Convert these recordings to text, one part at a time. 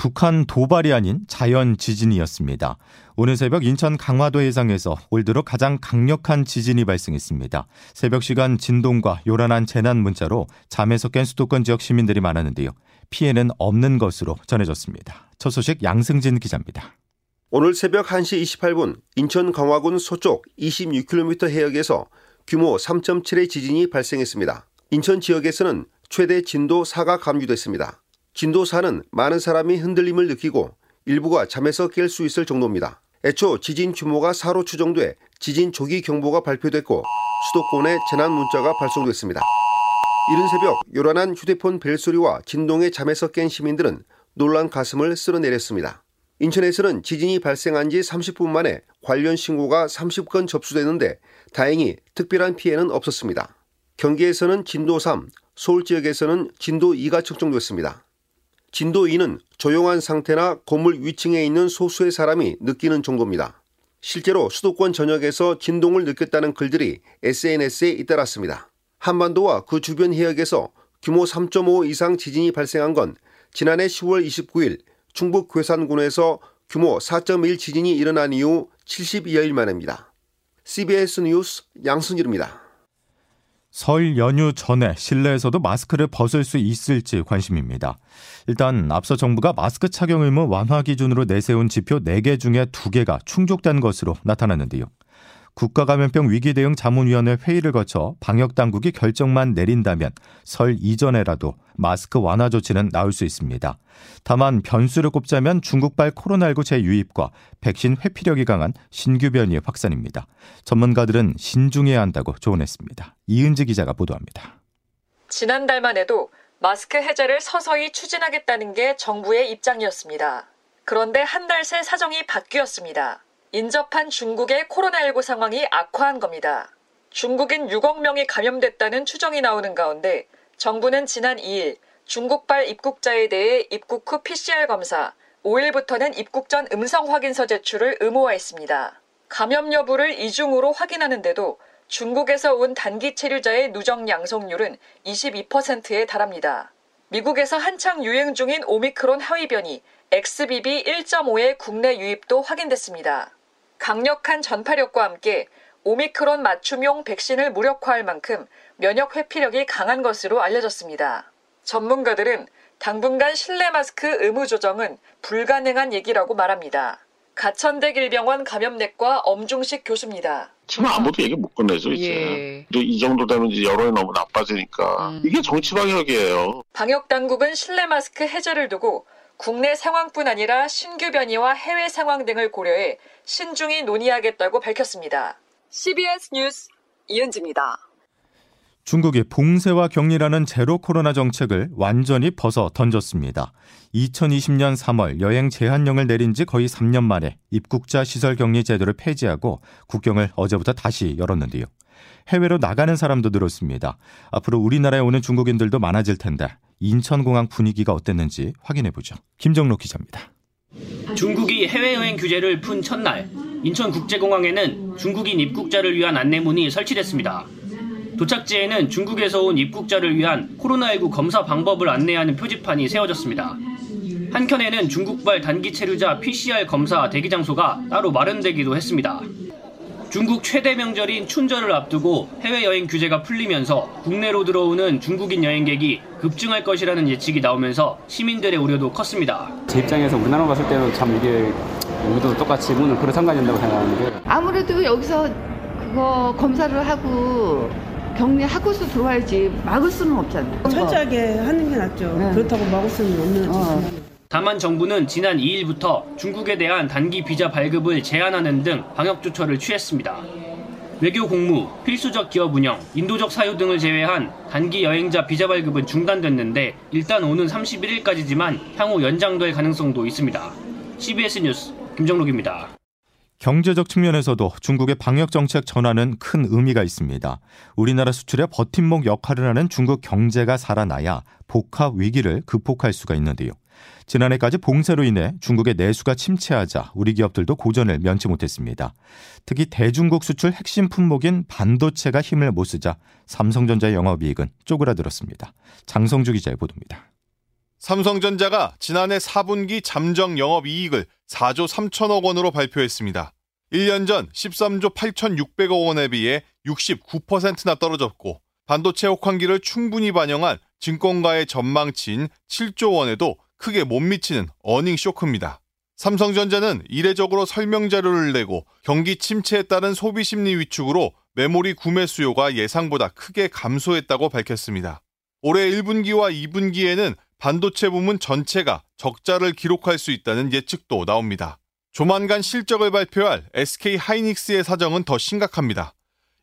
북한 도발이 아닌 자연 지진이었습니다. 오늘 새벽 인천 강화도 해상에서 올 들어 가장 강력한 지진이 발생했습니다. 새벽 시간 진동과 요란한 재난 문자로 잠에서 깬 수도권 지역 시민들이 많았는데요. 피해는 없는 것으로 전해졌습니다. 첫 소식 양승진 기자입니다. 오늘 새벽 1시 28분 인천 강화군 서쪽 26km 해역에서 규모 3.7의 지진이 발생했습니다. 인천 지역에서는 최대 진도 4가 감지됐습니다. 진도 4는 많은 사람이 흔들림을 느끼고 일부가 잠에서 깰 수 있을 정도입니다. 애초 지진 규모가 4로 추정돼 지진 조기 경보가 발표됐고 수도권에 재난 문자가 발송됐습니다. 이른 새벽 요란한 휴대폰 벨소리와 진동에 잠에서 깬 시민들은 놀란 가슴을 쓸어내렸습니다. 인천에서는 지진이 발생한 지 30분 만에 관련 신고가 30건 접수됐는데 다행히 특별한 피해는 없었습니다. 경기에서는 진도 3, 서울 지역에서는 진도 2가 측정됐습니다. 진도 2는 조용한 상태나 건물 위층에 있는 소수의 사람이 느끼는 정도입니다. 실제로 수도권 전역에서 진동을 느꼈다는 글들이 SNS에 잇따랐습니다. 한반도와 그 주변 해역에서 규모 3.5 이상 지진이 발생한 건 지난해 10월 29일 충북 괴산군에서 규모 4.1 지진이 일어난 이후 72여일 만입니다. CBS 뉴스 양순일입니다. 설 연휴 전에 실내에서도 마스크를 벗을 수 있을지 관심입니다. 일단 앞서 정부가 마스크 착용 의무 완화 기준으로 내세운 지표 4개 중에 2개가 충족된 것으로 나타났는데요. 국가감염병 위기대응 자문위원회 회의를 거쳐 방역당국이 결정만 내린다면 설 이전에라도 마스크 완화 조치는 나올 수 있습니다. 다만 변수를 꼽자면 중국발 코로나19 재유입과 백신 회피력이 강한 신규 변이의 확산입니다. 전문가들은 신중해야 한다고 조언했습니다. 이은지 기자가 보도합니다. 지난달만 해도 마스크 해제를 서서히 추진하겠다는 게 정부의 입장이었습니다. 그런데 한 달 새 사정이 바뀌었습니다. 인접한 중국의 코로나19 상황이 악화한 겁니다. 중국인 6억 명이 감염됐다는 추정이 나오는 가운데 정부는 지난 2일 중국발 입국자에 대해 입국 후 PCR 검사, 5일부터는 입국 전 음성 확인서 제출을 의무화했습니다. 감염 여부를 이중으로 확인하는데도 중국에서 온 단기 체류자의 누적 양성률은 22%에 달합니다. 미국에서 한창 유행 중인 오미크론 하위 변이 XBB 1.5의 국내 유입도 확인됐습니다. 강력한 전파력과 함께 오미크론 맞춤용 백신을 무력화할 만큼 면역 회피력이 강한 것으로 알려졌습니다. 전문가들은 당분간 실내 마스크 의무 조정은 불가능한 얘기라고 말합니다. 가천대 길병원 감염내과 엄중식 교수입니다. 지금 아무도 얘기 못 꺼내죠 이제. 예. 이 정도 되면 이제 여론이 너무 나빠지니까 음. 이게 정치 방역이에요. 방역 당국은 실내 마스크 해제를 두고 국내 상황뿐 아니라 신규 변이와 해외 상황 등을 고려해 신중히 논의하겠다고 밝혔습니다. CBS 뉴스 이은지입니다. 중국이 봉쇄와 격리라는 제로 코로나 정책을 완전히 벗어 던졌습니다. 2020년 3월 여행 제한령을 내린 지 거의 3년 만에 입국자 시설 격리 제도를 폐지하고 국경을 어제부터 다시 열었는데요. 해외로 나가는 사람도 늘었습니다. 앞으로 우리나라에 오는 중국인들도 많아질 텐데 인천공항 분위기가 어땠는지 확인해 보죠. 김정록 기자입니다. 중국이 해외여행 규제를 푼 첫날 인천국제공항에는 중국인 입국자를 위한 안내문이 설치됐습니다. 도착지에는 중국에서 온 입국자를 위한 코로나19 검사 방법을 안내하는 표지판이 세워졌습니다. 한켠에는 중국발 단기 체류자 PCR 검사 대기 장소가 따로 마련되기도 했습니다. 중국 최대 명절인 춘절을 앞두고 해외여행 규제가 풀리면서 국내로 들어오는 중국인 여행객이 급증할 것이라는 예측이 나오면서 시민들의 우려도 컸습니다. 제 입장에서 우리나라 갔을 때는 참 이게 우리도 똑같이 문을 걸어 잠가야 된다고 생각하는데 아무래도 여기서 그거 검사를 하고 격리하고서 들어와야지 막을 수는 없잖아요. 철저하게 하는 게 낫죠. 네. 그렇다고 막을 수는 없는 어. 다만 정부는 지난 2일부터 중국에 대한 단기 비자 발급을 제한하는 등 방역 조처를 취했습니다. 외교 공무, 필수적 기업 운영, 인도적 사유 등을 제외한 단기 여행자 비자 발급은 중단됐는데 일단 오는 31일까지지만 향후 연장될 가능성도 있습니다. CBS 뉴스 김정록입니다. 경제적 측면에서도 중국의 방역 정책 전환은 큰 의미가 있습니다. 우리나라 수출의 버팀목 역할을 하는 중국 경제가 살아나야 복합 위기를 극복할 수가 있는데요. 지난해까지 봉쇄로 인해 중국의 내수가 침체하자 우리 기업들도 고전을 면치 못했습니다. 특히 대중국 수출 핵심 품목인 반도체가 힘을 못 쓰자 삼성전자의 영업이익은 쪼그라들었습니다. 장성주 기자의 보도입니다. 삼성전자가 지난해 4분기 잠정 영업이익을 4조 3천억 원으로 발표했습니다. 1년 전 13조 8,600억 원에 비해 69%나 떨어졌고 반도체 혹한기를 충분히 반영한 증권가의 전망치인 7조 원에도 크게 못 미치는 어닝 쇼크입니다. 삼성전자는 이례적으로 설명 자료를 내고 경기 침체에 따른 소비 심리 위축으로 메모리 구매 수요가 예상보다 크게 감소했다고 밝혔습니다. 올해 1분기와 2분기에는 반도체 부문 전체가 적자를 기록할 수 있다는 예측도 나옵니다. 조만간 실적을 발표할 SK 하이닉스의 사정은 더 심각합니다.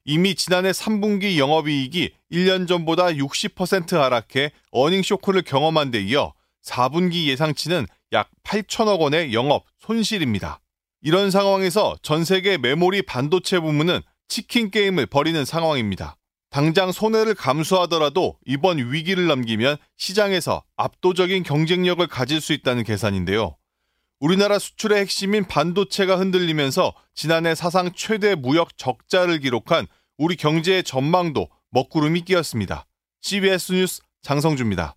이미 지난해 3분기 영업이익이 1년 전보다 60% 하락해 어닝 쇼크를 경험한 데 이어 4분기 예상치는 약 8천억 원의 영업 손실입니다. 이런 상황에서 전 세계 메모리 반도체 부문은 치킨 게임을 벌이는 상황입니다. 당장 손해를 감수하더라도 이번 위기를 넘기면 시장에서 압도적인 경쟁력을 가질 수 있다는 계산인데요. 우리나라 수출의 핵심인 반도체가 흔들리면서 지난해 사상 최대 무역 적자를 기록한 우리 경제의 전망도 먹구름이 끼었습니다. CBS 뉴스 장성주입니다.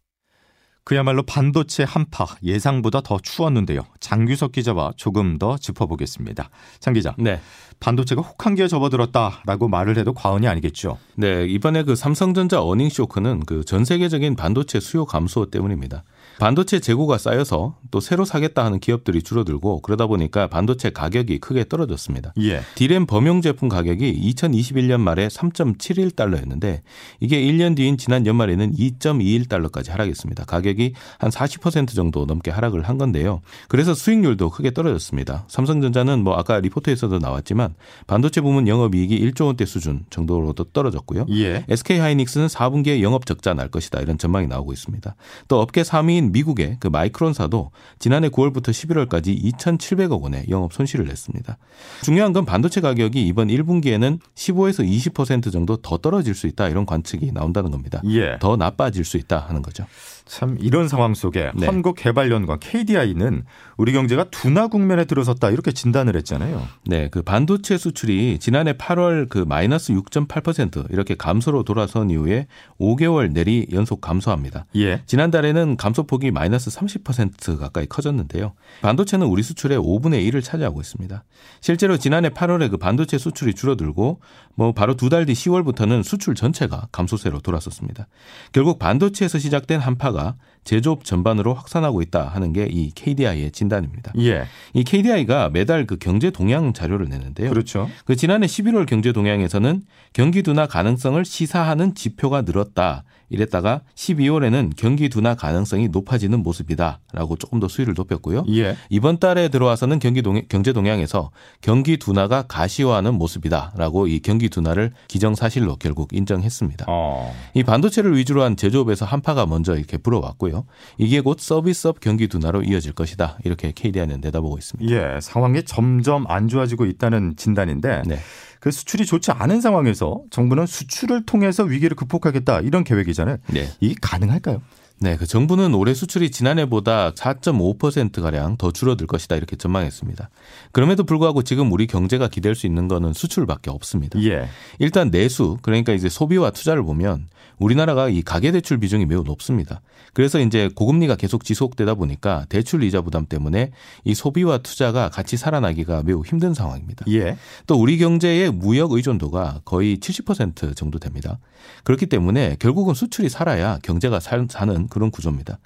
그야말로 반도체 한파 예상보다 더 추웠는데요. 장규석 기자와 조금 더 짚어보겠습니다. 장 기자. 네. 반도체가 혹한기에 접어들었다라고 말을 해도 과언이 아니겠죠. 네, 이번에 그 삼성전자 어닝 쇼크는 그 전 세계적인 반도체 수요 감소 때문입니다. 반도체 재고가 쌓여서 또 새로 사겠다 하는 기업들이 줄어들고 그러다 보니까 반도체 가격이 크게 떨어졌습니다. 예. 디램 범용 제품 가격이 2021년 말에 3.71달러였는데 이게 1년 뒤인 지난 연말에는 2.21달러까지 하락했습니다. 가격이 한 40% 정도 넘게 하락을 한 건데요. 그래서 수익률도 크게 떨어졌습니다. 삼성전자는 뭐 아까 리포트에서도 나왔지만 반도체 부문 영업이익이 1조 원대 수준 정도로도 떨어졌고요. 예. SK 하이닉스는 4분기에 영업 적자 날 것이다 이런 전망이 나오고 있습니다. 또 업계 3위인 미국의 그 마이크론사도 지난해 9월부터 11월까지 2,700억 원의 영업 손실을 냈습니다. 중요한 건 반도체 가격이 이번 1분기에는 15에서 20% 정도 더 떨어질 수 있다 이런 관측이 나온다는 겁니다. 예. 더 나빠질 수 있다 하는 거죠. 참 이런 상황 속에 네. 한국개발연구원 KDI는 우리 경제가 둔화 국면에 들어섰다 이렇게 진단을 했잖아요. 네, 그 반도체 수출이 지난해 8월 그 마이너스 6.8% 이렇게 감소로 돌아선 이후에 5개월 내리 연속 감소합니다. 예. 지난달에는 감소 폭이 마이너스 30% 가까이 커졌는데요. 반도체는 우리 수출의 5분의 1을 차지하고 있습니다. 실제로 지난해 8월에 그 반도체 수출이 줄어들고 뭐 바로 두 달 뒤 10월부터는 수출 전체가 감소세로 돌아섰습니다. 결국 반도체에서 시작된 한파가 제조업 전반으로 확산하고 있다 하는 게 이 KDI의 진단입니다. 예. 이 KDI가 매달 그 경제 동향 자료를 내는데요. 그렇죠. 그 지난해 11월 경제 동향에서는 경기 둔화 가능성을 시사하는 지표가 늘었다. 이랬다가 12월에는 경기 둔화 가능성이 높아지는 모습이다라고 조금 더 수위를 높였고요. 예. 이번 달에 들어와서는 경기 동 경제 동향에서 경기 둔화가 가시화하는 모습이다라고 이 경기 둔화를 기정사실로 결국 인정했습니다. 어. 이 반도체를 위주로 한 제조업에서 한파가 먼저 이렇게 불어왔고요. 이게 곧 서비스업 경기 둔화로 이어질 것이다. 이렇게 KDI는 내다보고 있습니다. 예, 상황이 점점 안 좋아지고 있다는 진단인데 네. 그 수출이 좋지 않은 상황에서 정부는 수출을 통해서 위기를 극복하겠다 이런 계획이잖아요. 네. 이게 가능할까요? 네, 그 정부는 올해 수출이 지난해보다 4.5%가량 더 줄어들 것이다 이렇게 전망했습니다. 그럼에도 불구하고 지금 우리 경제가 기댈 수 있는 거는 수출밖에 없습니다. 예. 일단 내수, 그러니까 이제 소비와 투자를 보면 우리나라가 이 가계 대출 비중이 매우 높습니다. 그래서 이제 고금리가 계속 지속되다 보니까 대출 이자 부담 때문에 이 소비와 투자가 같이 살아나기가 매우 힘든 상황입니다. 예. 또 우리 경제의 무역 의존도가 거의 70% 정도 됩니다. 그렇기 때문에 결국은 수출이 살아야 경제가 사는 그런 구조입니다.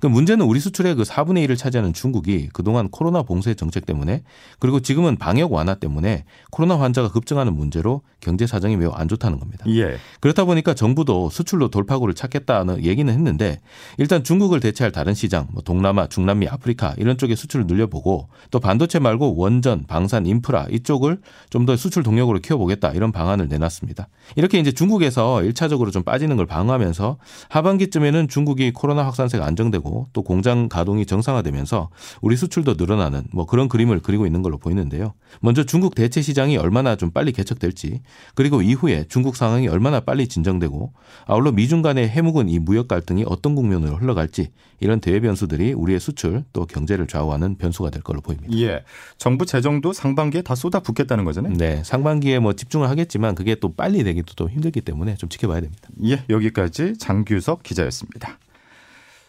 그 문제는 우리 수출의 그 4분의 1을 차지하는 중국이 그동안 코로나 봉쇄 정책 때문에 그리고 지금은 방역 완화 때문에 코로나 환자가 급증하는 문제로 경제 사정이 매우 안 좋다는 겁니다. 예. 그렇다 보니까 정부도 수출로 돌파구를 찾겠다는 얘기는 했는데 일단 중국을 대체할 다른 시장, 뭐 동남아, 중남미, 아프리카 이런 쪽에 수출을 늘려보고 또 반도체 말고 원전, 방산, 인프라 이쪽을 좀 더 수출 동력으로 키워보겠다 이런 방안을 내놨습니다. 이렇게 이제 중국에서 1차적으로 좀 빠지는 걸 방어하면서 하반기쯤에는 중국이 코로나 확산세가 안정되고 또 공장 가동이 정상화되면서 우리 수출도 늘어나는 뭐 그런 그림을 그리고 있는 걸로 보이는데요. 먼저 중국 대체 시장이 얼마나 좀 빨리 개척될지 그리고 이후에 중국 상황이 얼마나 빨리 진정되고 아울러 미중 간의 해묵은 이 무역 갈등이 어떤 국면으로 흘러갈지 이런 대외 변수들이 우리의 수출 또 경제를 좌우하는 변수가 될 걸로 보입니다. 예. 정부 재정도 상반기에 다 쏟아붓겠다는 거잖아요. 네. 상반기에 뭐 집중을 하겠지만 그게 또 빨리 되기도 또 힘들기 때문에 좀 지켜봐야 됩니다. 예. 여기까지 장규석 기자였습니다.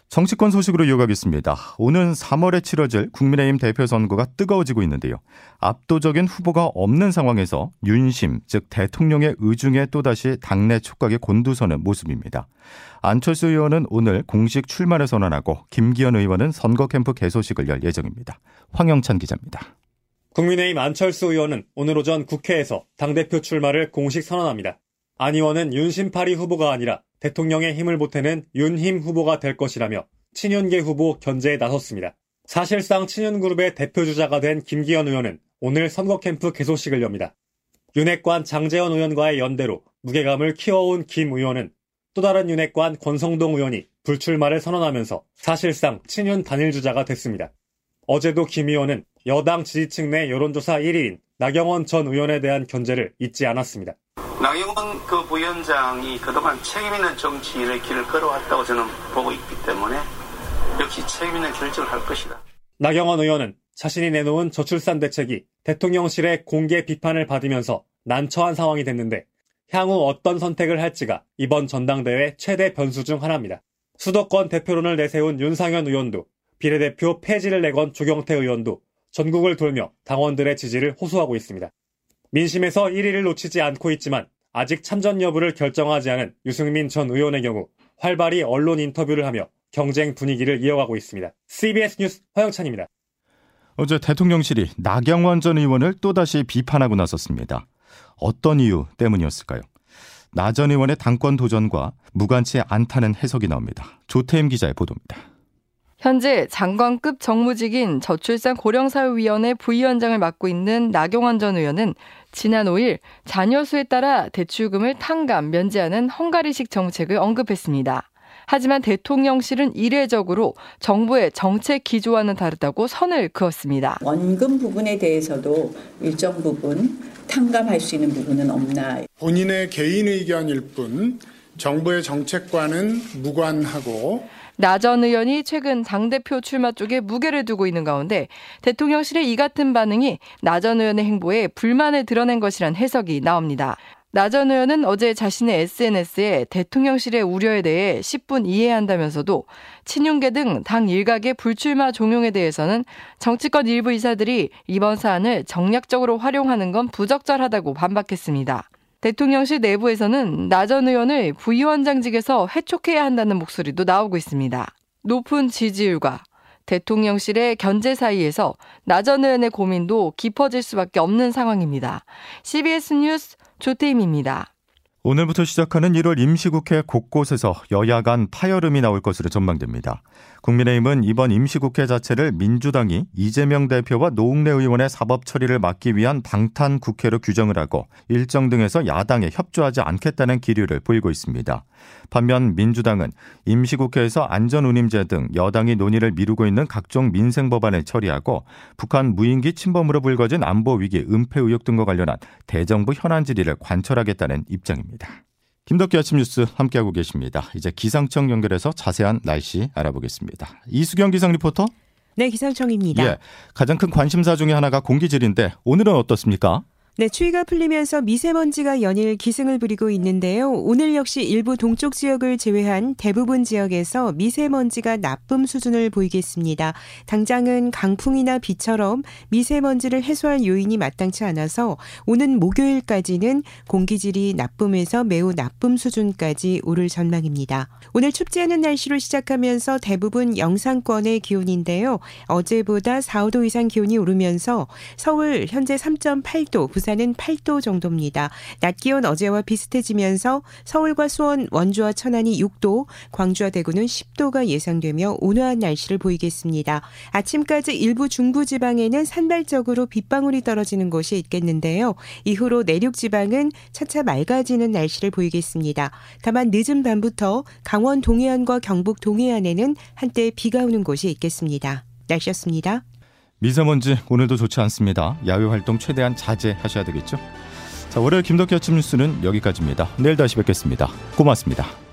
정치권 소식으로 이어가겠습니다. 오는 3월에 치러질 국민의힘 대표 선거가 뜨거워지고 있는데요. 압도적인 후보가 없는 상황에서 윤심, 즉 대통령의 의중에 또다시 당내 촉각이 곤두서는 모습입니다. 안철수 의원은 오늘 공식 출마를 선언하고 김기현 의원은 선거 캠프 개소식을 열 예정입니다. 황영찬 기자입니다. 국민의힘 안철수 의원은 오늘 오전 국회에서 당대표 출마를 공식 선언합니다. 안 의원은 윤심파리 후보가 아니라 대통령의 힘을 보태는 윤힘 후보가 될 것이라며 친윤계 후보 견제에 나섰습니다. 사실상 친윤그룹의 대표주자가 된 김기현 의원은 오늘 선거 캠프 개소식을 엽니다. 윤핵관 장재원 의원과의 연대로 무게감을 키워온 김 의원은 또 다른 윤핵관 권성동 의원이 불출마를 선언하면서 사실상 친윤 단일주자가 됐습니다. 어제도 김 의원은 여당 지지층 내 여론조사 1위인 나경원 전 의원에 대한 견제를 잊지 않았습니다. 나경원 그 부위원장이 그동안 책임있는 정치인의 길을 걸어왔다고 저는 보고 있기 때문에 역시 책임있는 결정을 할 것이다. 나경원 의원은 자신이 내놓은 저출산 대책이 대통령실의 공개 비판을 받으면서 난처한 상황이 됐는데 향후 어떤 선택을 할지가 이번 전당대회 최대 변수 중 하나입니다. 수도권 대표론을 내세운 윤상현 의원도 비례대표 폐지를 내건 조경태 의원도 전국을 돌며 당원들의 지지를 호소하고 있습니다. 민심에서 1위를 놓치지 않고 있지만 아직 참전 여부를 결정하지 않은 유승민 전 의원의 경우 활발히 언론 인터뷰를 하며 경쟁 분위기를 이어가고 있습니다. CBS 뉴스 허영찬입니다. 어제 대통령실이 나경원 전 의원을 또다시 비판하고 나섰습니다. 어떤 이유 때문이었을까요? 나 전 의원의 당권 도전과 무관치 않다는 해석이 나옵니다. 조태임 기자의 보도입니다. 현재 장관급 정무직인 저출산 고령사회위원회 부위원장을 맡고 있는 나경원 전 의원은 지난 5일 자녀 수에 따라 대출금을 탕감, 면제하는 헝가리식 정책을 언급했습니다. 하지만 대통령실은 이례적으로 정부의 정책 기조와는 다르다고 선을 그었습니다. 원금 부분에 대해서도 일정 부분 탕감할 수 있는 부분은 없나. 본인의 개인 의견일 뿐 정부의 정책과는 무관하고 나 전 의원이 최근 당대표 출마 쪽에 무게를 두고 있는 가운데 대통령실의 이 같은 반응이 나 전 의원의 행보에 불만을 드러낸 것이란 해석이 나옵니다. 나전 의원은 어제 자신의 SNS에 대통령실의 우려에 대해 10분 이해한다면서도 친윤계 등 당 일각의 불출마 종용에 대해서는 정치권 일부 이사들이 이번 사안을 정략적으로 활용하는 건 부적절하다고 반박했습니다. 대통령실 내부에서는 나전 의원을 부위원장직에서 해촉해야 한다는 목소리도 나오고 있습니다. 높은 지지율과 대통령실의 견제 사이에서 나전 의원의 고민도 깊어질 수밖에 없는 상황입니다. CBS 뉴스 조태임입니다. 오늘부터 시작하는 1월 임시국회 곳곳에서 여야 간 파열음이 나올 것으로 전망됩니다. 국민의힘은 이번 임시국회 자체를 민주당이 이재명 대표와 노웅래 의원의 사법 처리를 막기 위한 방탄 국회로 규정을 하고 일정 등에서 야당에 협조하지 않겠다는 기류를 보이고 있습니다. 반면 민주당은 임시국회에서 안전운임제 등 여당이 논의를 미루고 있는 각종 민생 법안을 처리하고 북한 무인기 침범으로 불거진 안보 위기 은폐 의혹 등과 관련한 대정부 현안 질의를 관철하겠다는 입장입니다. 김덕기 아침 뉴스 함께하고 계십니다. 이제 기상청 연결해서 자세한 날씨 알아보겠습니다. 이수경 기상 리포터. 네, 기상청입니다. 예, 가장 큰 관심사 중의 하나가 공기질인데 오늘은 어떻습니까? 네, 추위가 풀리면서 미세먼지가 연일 기승을 부리고 있는데요. 오늘 역시 일부 동쪽 지역을 제외한 대부분 지역에서 미세먼지가 나쁨 수준을 보이겠습니다. 당장은 강풍이나 비처럼 미세먼지를 해소할 요인이 마땅치 않아서 오는 목요일까지는 공기질이 나쁨에서 매우 나쁨 수준까지 오를 전망입니다. 오늘 춥지 않은 날씨로 시작하면서 대부분 영상권의 기온인데요. 어제보다 4, 5도 이상 기온이 오르면서 서울 현재 3.8도, 부산 부산은 8도 정도입니다. 낮 기온 어제와 비슷해지면서 서울과 수원, 원주와 천안이 6도, 광주와 대구는 10도가 예상되며 온화한 날씨를 보이겠습니다. 아침까지 일부 중부 지방에는 산발적으로 빗방울이 떨어지는 곳이 있겠는데요. 이후로 내륙 지방은 차차 맑아지는 날씨를 보이겠습니다. 다만 늦은 밤부터 강원 동해안과 경북 동해안에는 한때 비가 오는 곳이 있겠습니다. 날씨였습니다. 미세먼지 오늘도 좋지 않습니다. 야외 활동 최대한 자제하셔야 되겠죠. 자, 월요일 김덕기 아침 뉴스는 여기까지입니다. 내일 다시 뵙겠습니다. 고맙습니다.